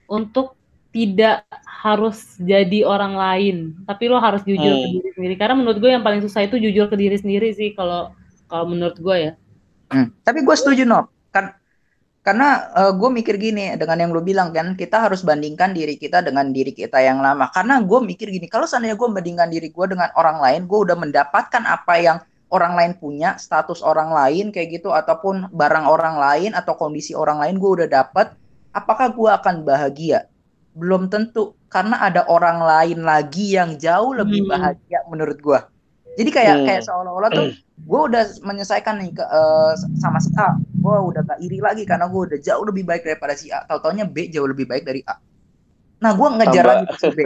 Speaker 1: untuk tidak harus jadi orang lain, tapi lo harus jujur hmm. ke diri sendiri. Karena menurut gue yang paling susah itu jujur ke diri sendiri sih kalau kalau menurut gue ya.
Speaker 2: Hmm. Tapi gue setuju no, kan karena uh, gue mikir gini dengan yang lo bilang kan kita harus bandingkan diri kita dengan diri kita yang lama. Karena gue mikir gini, kalau seandainya gue membandingkan diri gue dengan orang lain, gue udah mendapatkan apa yang orang lain punya, status orang lain kayak gitu, ataupun barang orang lain atau kondisi orang lain gue udah dapat, apakah gue akan bahagia? belum tentu karena ada orang lain lagi yang jauh lebih hmm. bahagia menurut gue jadi kayak hmm. kayak seolah-olah tuh gue udah menyelesaikan nih ke, uh, sama si A. Gue udah gak iri lagi karena gue udah jauh lebih baik daripada si A. Tau taunya B jauh lebih baik dari A. Nah gue ngejar lagi si B.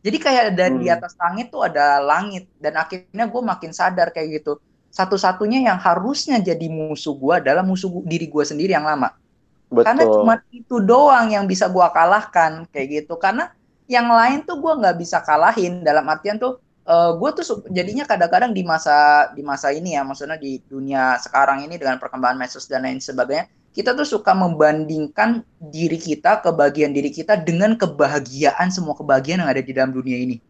Speaker 2: Jadi kayak dari hmm. di atas langit tuh ada langit. Dan akhirnya gue makin sadar kayak gitu. Satu-satunya yang harusnya jadi musuh gue adalah musuh diri gue sendiri yang lama. Betul. Karena cuma itu doang yang bisa gua kalahkan kayak gitu. Karena yang lain tuh gua nggak bisa kalahin. Dalam artian tuh uh, gue tuh jadinya kadang-kadang di masa di masa ini ya maksudnya di dunia sekarang ini dengan perkembangan medsos dan lain sebagainya kita tuh suka membandingkan diri kita kebahagiaan diri kita dengan kebahagiaan semua kebahagiaan yang ada di dalam dunia ini.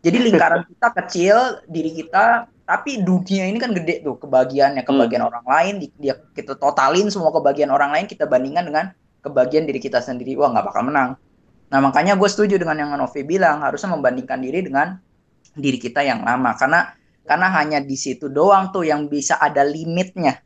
Speaker 2: Jadi lingkaran kita kecil diri kita tapi dunia ini kan gede tuh kebahagiaannya kebahagiaan hmm. orang lain dia kita totalin semua kebahagiaan orang lain kita bandingkan dengan kebahagiaan diri kita sendiri. Wah nggak bakal menang. Nah makanya gue setuju dengan yang Novi bilang harusnya membandingkan diri dengan diri kita yang lama. Karena karena hanya di situ doang tuh yang bisa ada limitnya.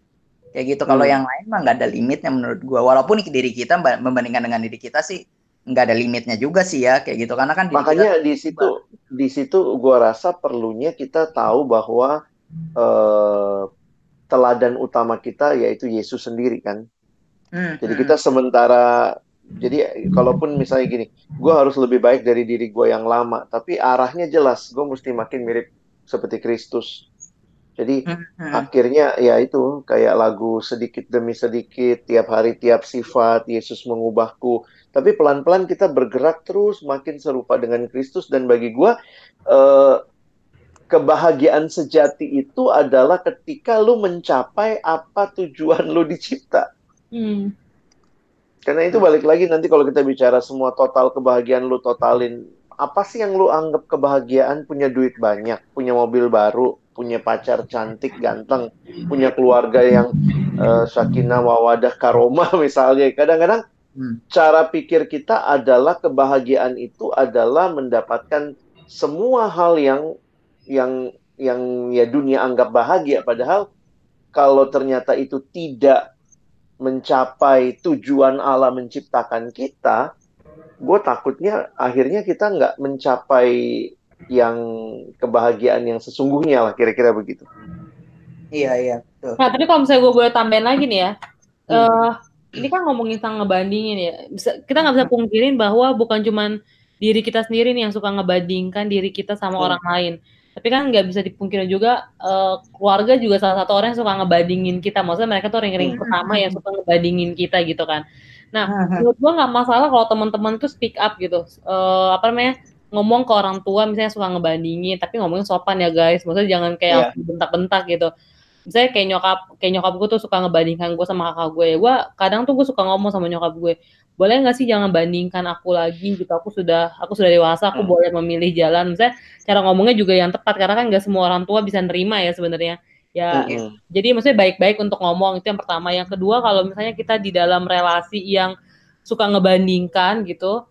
Speaker 2: Kayak gitu. Kalau hmm. yang lain mah nggak ada limitnya menurut gue walaupun diri kita membandingkan dengan diri kita sih nggak ada limitnya juga sih ya kayak gitu. Karena kan
Speaker 3: makanya di situ di situ gua rasa perlunya kita tahu bahwa eh, teladan utama kita yaitu Yesus sendiri kan. Hmm, jadi kita hmm. sementara jadi kalaupun misalnya gini gua harus lebih baik dari diri gua yang lama tapi arahnya jelas gua mesti makin mirip seperti Kristus jadi hmm. akhirnya ya itu kayak lagu sedikit demi sedikit tiap hari tiap sifat Yesus mengubahku tapi pelan-pelan kita bergerak terus makin serupa dengan Kristus dan bagi gue eh, kebahagiaan sejati itu adalah ketika lu mencapai apa tujuan lu dicipta. Hmm. Karena itu balik lagi nanti kalau kita bicara semua total kebahagiaan lu totalin apa sih yang lu anggap kebahagiaan punya duit banyak, punya mobil baru, punya pacar cantik, ganteng, punya keluarga yang uh, sakinah mawadah karomah misalnya. Kadang-kadang Hmm. Cara pikir kita adalah kebahagiaan itu adalah mendapatkan semua hal yang yang yang ya dunia anggap bahagia padahal kalau ternyata itu tidak mencapai tujuan Allah menciptakan kita, gue takutnya akhirnya kita nggak mencapai yang kebahagiaan yang sesungguhnya lah kira-kira begitu.
Speaker 2: Iya iya.
Speaker 1: Betul. Nah tapi kalau misalnya gue boleh tambahin lagi nih ya, hmm. uh, ini kan ngomongin tentang ngebandingin ya. Bisa, kita nggak bisa pungkirin bahwa bukan cuman diri kita sendiri nih yang suka ngebandingkan diri kita sama hmm. orang lain. Tapi kan nggak bisa dipungkiri juga uh, keluarga juga salah satu orang yang suka ngebandingin kita. Maksudnya mereka tuh ring-ring hmm. pertama yang suka ngebandingin kita gitu kan. Nah, menurut gua nggak masalah kalau teman-teman tuh speak up gitu. Uh, apa namanya? ngomong ke orang tua misalnya suka ngebandingin, tapi ngomongin sopan ya guys. Maksudnya jangan kayak yeah. bentak-bentak gitu misalnya kayak nyokap kayak nyokap gue tuh suka ngebandingkan gue sama kakak gue gue kadang tuh gue suka ngomong sama nyokap gue boleh nggak sih jangan bandingkan aku lagi gitu aku sudah aku sudah dewasa aku hmm. boleh memilih jalan misalnya cara ngomongnya juga yang tepat karena kan nggak semua orang tua bisa nerima ya sebenarnya ya hmm. jadi maksudnya baik-baik untuk ngomong itu yang pertama yang kedua kalau misalnya kita di dalam relasi yang suka ngebandingkan gitu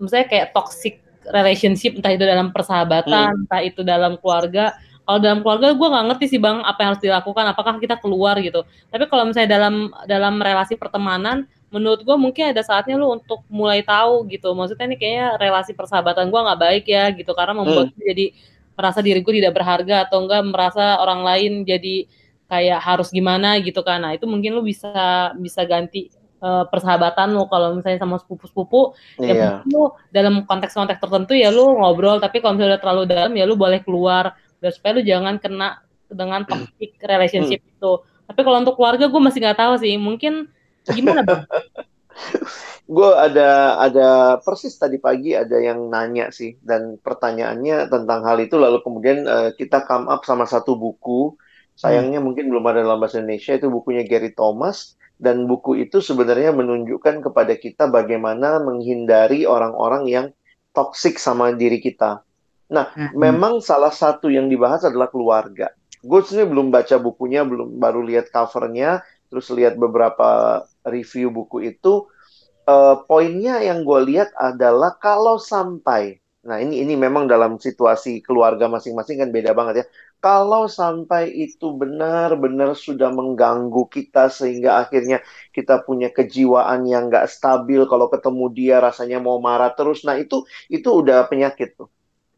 Speaker 1: misalnya kayak toxic relationship entah itu dalam persahabatan hmm. entah itu dalam keluarga kalau dalam keluarga gue nggak ngerti sih bang apa yang harus dilakukan apakah kita keluar gitu tapi kalau misalnya dalam dalam relasi pertemanan menurut gue mungkin ada saatnya lu untuk mulai tahu gitu maksudnya ini kayaknya relasi persahabatan gue nggak baik ya gitu karena membuat hmm. jadi merasa diri gue tidak berharga atau enggak merasa orang lain jadi kayak harus gimana gitu kan nah itu mungkin lu bisa bisa ganti uh, persahabatan lu kalau misalnya sama sepupu-sepupu yeah. ya iya. lu dalam konteks-konteks tertentu ya lu ngobrol tapi kalau misalnya udah terlalu dalam ya lu boleh keluar biar supaya lu jangan kena dengan toxic relationship hmm. itu tapi kalau untuk keluarga gue masih nggak tahu sih mungkin gimana bang
Speaker 3: gue ada ada persis tadi pagi ada yang nanya sih dan pertanyaannya tentang hal itu lalu kemudian uh, kita come up sama satu buku sayangnya hmm. mungkin belum ada dalam bahasa Indonesia itu bukunya Gary Thomas dan buku itu sebenarnya menunjukkan kepada kita bagaimana menghindari orang-orang yang toksik sama diri kita. Nah, mm-hmm. memang salah satu yang dibahas adalah keluarga. Gue sebenarnya belum baca bukunya, belum baru lihat covernya, terus lihat beberapa review buku itu. Uh, poinnya yang gue lihat adalah kalau sampai, nah ini ini memang dalam situasi keluarga masing-masing kan beda banget ya kalau sampai itu benar-benar sudah mengganggu kita sehingga akhirnya kita punya kejiwaan yang nggak stabil kalau ketemu dia rasanya mau marah terus nah itu itu udah penyakit tuh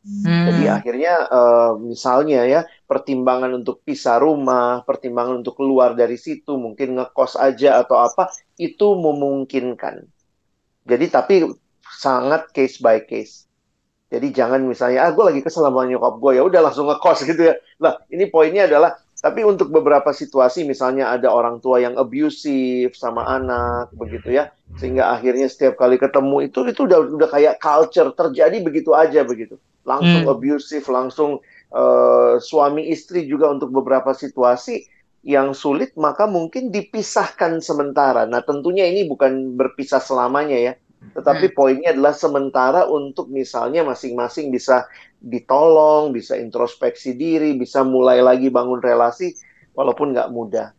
Speaker 3: hmm. jadi akhirnya uh, misalnya ya pertimbangan untuk pisah rumah pertimbangan untuk keluar dari situ mungkin ngekos aja atau apa itu memungkinkan jadi tapi sangat case by case jadi jangan misalnya, ah gue lagi kesel sama nyokap gue, ya udah langsung ngekos gitu ya. Lah ini poinnya adalah, tapi untuk beberapa situasi misalnya ada orang tua yang abusive sama anak begitu ya, sehingga akhirnya setiap kali ketemu itu itu udah udah kayak culture terjadi begitu aja begitu, langsung hmm. abusive, langsung uh, suami istri juga untuk beberapa situasi yang sulit maka mungkin dipisahkan sementara. Nah tentunya ini bukan berpisah selamanya ya tetapi hmm. poinnya adalah sementara untuk misalnya masing-masing bisa ditolong, bisa introspeksi diri, bisa mulai lagi bangun relasi, walaupun nggak mudah.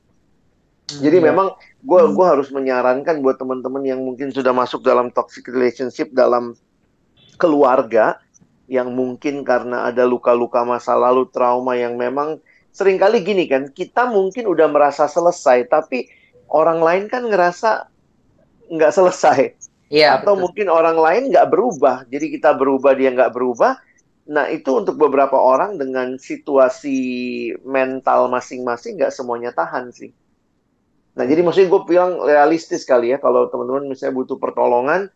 Speaker 3: Hmm, Jadi ya. memang gue hmm. gua harus menyarankan buat teman-teman yang mungkin sudah masuk dalam toxic relationship dalam keluarga yang mungkin karena ada luka-luka masa lalu, trauma yang memang sering kali gini kan, kita mungkin udah merasa selesai, tapi orang lain kan ngerasa nggak selesai. Iya. Atau betul. mungkin orang lain nggak berubah, jadi kita berubah dia nggak berubah. Nah itu untuk beberapa orang dengan situasi mental masing-masing nggak semuanya tahan sih. Nah jadi maksudnya gue bilang realistis kali ya kalau teman-teman misalnya butuh pertolongan,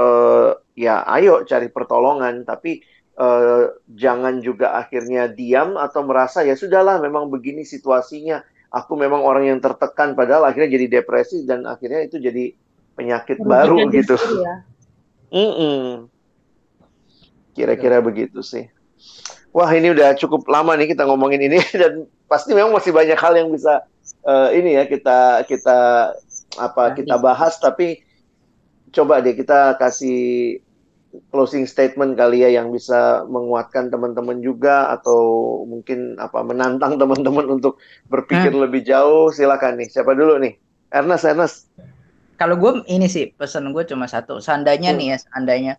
Speaker 3: uh, ya ayo cari pertolongan. Tapi uh, jangan juga akhirnya diam atau merasa ya sudahlah memang begini situasinya. Aku memang orang yang tertekan padahal akhirnya jadi depresi dan akhirnya itu jadi penyakit baru gitu. Ya. Mm -mm. Kira-kira begitu sih. Wah ini udah cukup lama nih kita ngomongin ini dan pasti memang masih banyak hal yang bisa uh, ini ya kita kita apa kita bahas tapi coba deh kita kasih closing statement kali ya yang bisa menguatkan teman-teman juga atau mungkin apa menantang teman-teman untuk berpikir hmm. lebih jauh silakan nih siapa dulu nih Ernest Ernest
Speaker 2: kalau gue ini sih pesan gue cuma satu. Seandainya hmm. nih ya, seandainya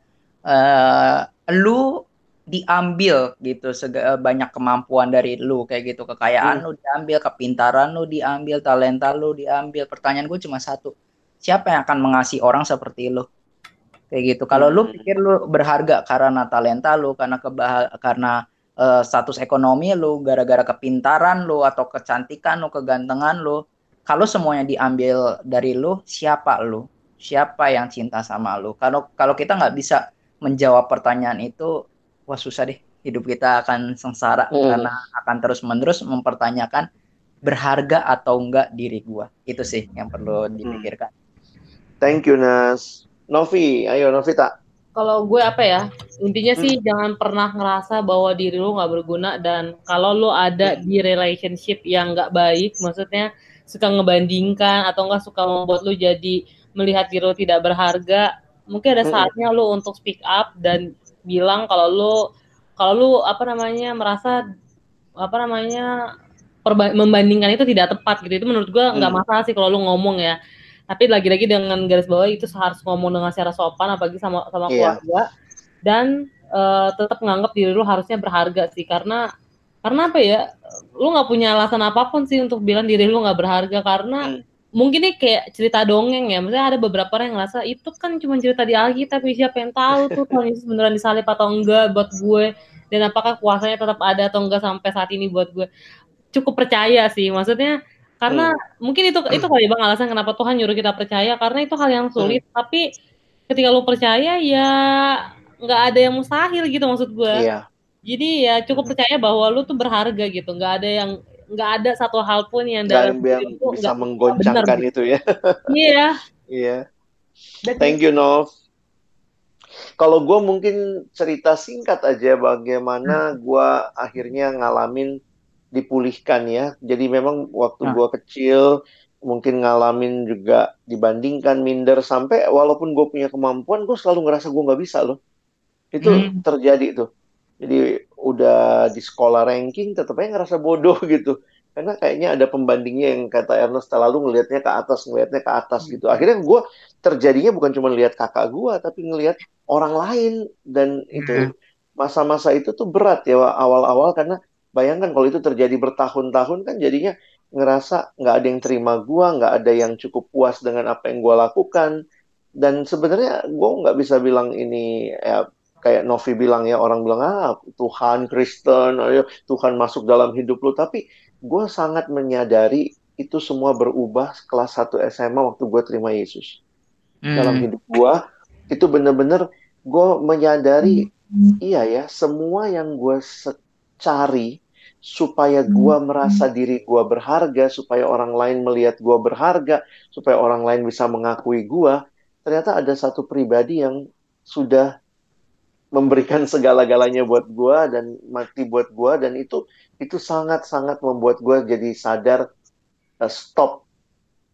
Speaker 2: uh, lu diambil gitu banyak kemampuan dari lu kayak gitu kekayaan hmm. lu diambil kepintaran lu diambil talenta lu diambil pertanyaan gue cuma satu siapa yang akan mengasihi orang seperti lu kayak gitu kalau hmm. lu pikir lu berharga karena talenta lu karena kebah karena uh, status ekonomi lu gara-gara kepintaran lu atau kecantikan lu kegantengan lu kalau semuanya diambil dari lu, siapa lu? Siapa yang cinta sama lu? Kalau kalau kita nggak bisa menjawab pertanyaan itu, wah susah deh. Hidup kita akan sengsara hmm. karena akan terus-menerus mempertanyakan berharga atau enggak diri gua. Itu sih yang perlu hmm. dipikirkan.
Speaker 3: Thank you Nas. Novi, ayo Novi tak.
Speaker 1: Kalau gue apa ya intinya sih hmm. jangan pernah ngerasa bahwa diri lu nggak berguna dan kalau lu ada di relationship yang nggak baik, maksudnya suka ngebandingkan atau enggak suka membuat lu jadi melihat diri lu tidak berharga, mungkin ada saatnya lu untuk speak up dan bilang kalau lu kalau lu apa namanya merasa apa namanya membandingkan itu tidak tepat gitu itu menurut gua nggak hmm. masalah sih kalau lu ngomong ya tapi lagi-lagi dengan garis bawah itu harus ngomong dengan secara sopan apalagi sama sama yeah. keluarga dan uh, tetap menganggap diri lu harusnya berharga sih karena karena apa ya lu nggak punya alasan apa pun sih untuk bilang diri lu nggak berharga karena hmm. mungkin ini kayak cerita dongeng ya maksudnya ada beberapa orang yang ngerasa itu kan cuma cerita di Alkitab siapa yang tahu tuh Tuhan Yesus beneran disalib atau enggak buat gue dan apakah kuasanya tetap ada atau enggak sampai saat ini buat gue cukup percaya sih maksudnya karena hmm. mungkin itu itu kali bang alasan kenapa Tuhan nyuruh kita percaya karena itu hal yang sulit hmm. tapi ketika lu percaya ya nggak ada yang mustahil gitu maksud gue iya jadi ya cukup percaya bahwa lu tuh berharga gitu. Nggak ada yang nggak ada satu hal pun yang dalam
Speaker 3: yang itu bisa menggoncangkan bener, itu ya.
Speaker 1: Iya.
Speaker 3: Iya. Thank you Nov. Kalau gue mungkin cerita singkat aja bagaimana hmm. gue akhirnya ngalamin dipulihkan ya. Jadi memang waktu nah. gue kecil mungkin ngalamin juga dibandingkan minder sampai walaupun gue punya kemampuan gue selalu ngerasa gue nggak bisa loh itu hmm. terjadi tuh jadi udah di sekolah ranking tetap aja ngerasa bodoh gitu karena kayaknya ada pembandingnya yang kata Ernest terlalu ngelihatnya ke atas ngelihatnya ke atas hmm. gitu akhirnya gue terjadinya bukan cuma lihat kakak gue tapi ngelihat orang lain dan itu hmm. masa-masa itu tuh berat ya awal-awal karena bayangkan kalau itu terjadi bertahun-tahun kan jadinya ngerasa nggak ada yang terima gue, nggak ada yang cukup puas dengan apa yang gue lakukan. Dan sebenarnya gue nggak bisa bilang ini ya kayak Novi bilang ya orang bilang ah Tuhan Kristen, ayo Tuhan masuk dalam hidup lu. Tapi gue sangat menyadari itu semua berubah kelas 1 SMA waktu gue terima Yesus hmm. dalam hidup gue. Itu bener-bener gue menyadari hmm. iya ya semua yang gue cari supaya gua hmm. merasa diri gua berharga, supaya orang lain melihat gua berharga, supaya orang lain bisa mengakui gua, ternyata ada satu pribadi yang sudah memberikan segala-galanya buat gua dan mati buat gua dan itu itu sangat-sangat membuat gua jadi sadar uh, stop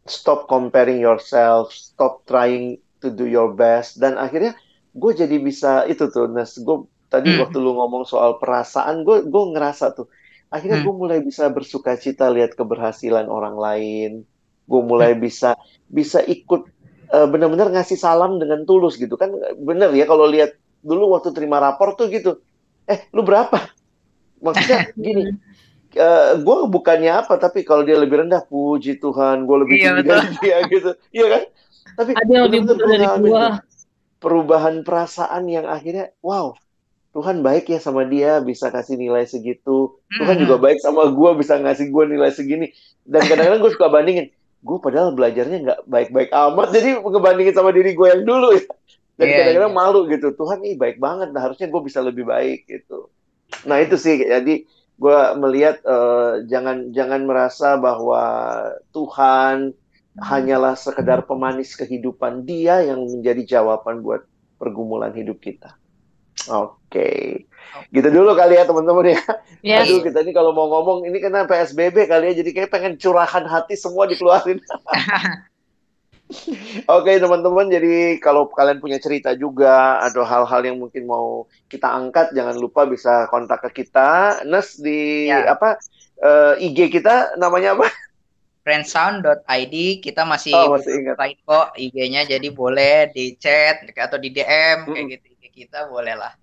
Speaker 3: stop comparing yourself, stop trying to do your best dan akhirnya gue jadi bisa itu tuh Nes gue tadi hmm. waktu lu ngomong soal perasaan gue gue ngerasa tuh akhirnya hmm. gue mulai bisa bersuka cita lihat keberhasilan orang lain. Gue mulai hmm. bisa bisa ikut uh, benar-benar ngasih salam dengan tulus gitu kan. Bener ya kalau lihat dulu waktu terima rapor tuh gitu. Eh lu berapa? Maksudnya gini uh, eh, gue bukannya apa tapi kalau dia lebih rendah puji Tuhan gue lebih iya, tinggi dari dia gitu. Iya kan? Tapi
Speaker 1: ada yang lebih dari gue
Speaker 3: perubahan perasaan yang akhirnya wow Tuhan baik ya sama dia bisa kasih nilai segitu. Tuhan juga baik sama gue bisa ngasih gue nilai segini. Dan kadang-kadang gue suka bandingin, gue padahal belajarnya nggak baik-baik amat. Jadi ngebandingin sama diri gue yang dulu ya. Dan yeah, kadang-kadang yeah. malu gitu. Tuhan ini baik banget. Nah harusnya gue bisa lebih baik gitu. Nah itu sih. Jadi gue melihat uh, jangan jangan merasa bahwa Tuhan hanyalah sekedar pemanis kehidupan dia yang menjadi jawaban buat pergumulan hidup kita. Oke. Okay. Gitu dulu kali ya teman-teman ya. Yes. Aduh kita ini kalau mau ngomong ini kena PSBB kali ya jadi kayak pengen curahan hati semua dikeluarin. Oke okay, teman-teman, jadi kalau kalian punya cerita juga atau hal-hal yang mungkin mau kita angkat, jangan lupa bisa kontak ke kita. Nes di ya. apa uh, eh, IG kita namanya apa?
Speaker 2: friendsound.id kita masih, oh, masih ingat. kok IG-nya jadi boleh di chat atau di DM kayak gitu kita boleh lah.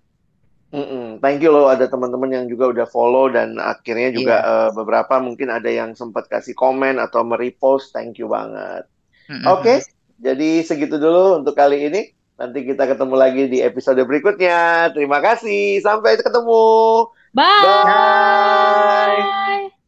Speaker 3: Mm-mm. Thank you loh ada teman-teman yang juga udah follow dan akhirnya juga yeah. Iya. uh, beberapa mungkin ada yang sempat kasih komen atau merepost. Thank you banget. Mm-hmm. Oke, okay, jadi segitu dulu untuk kali ini. Nanti kita ketemu lagi di episode berikutnya. Terima kasih. Sampai ketemu.
Speaker 1: Bye.
Speaker 3: Bye.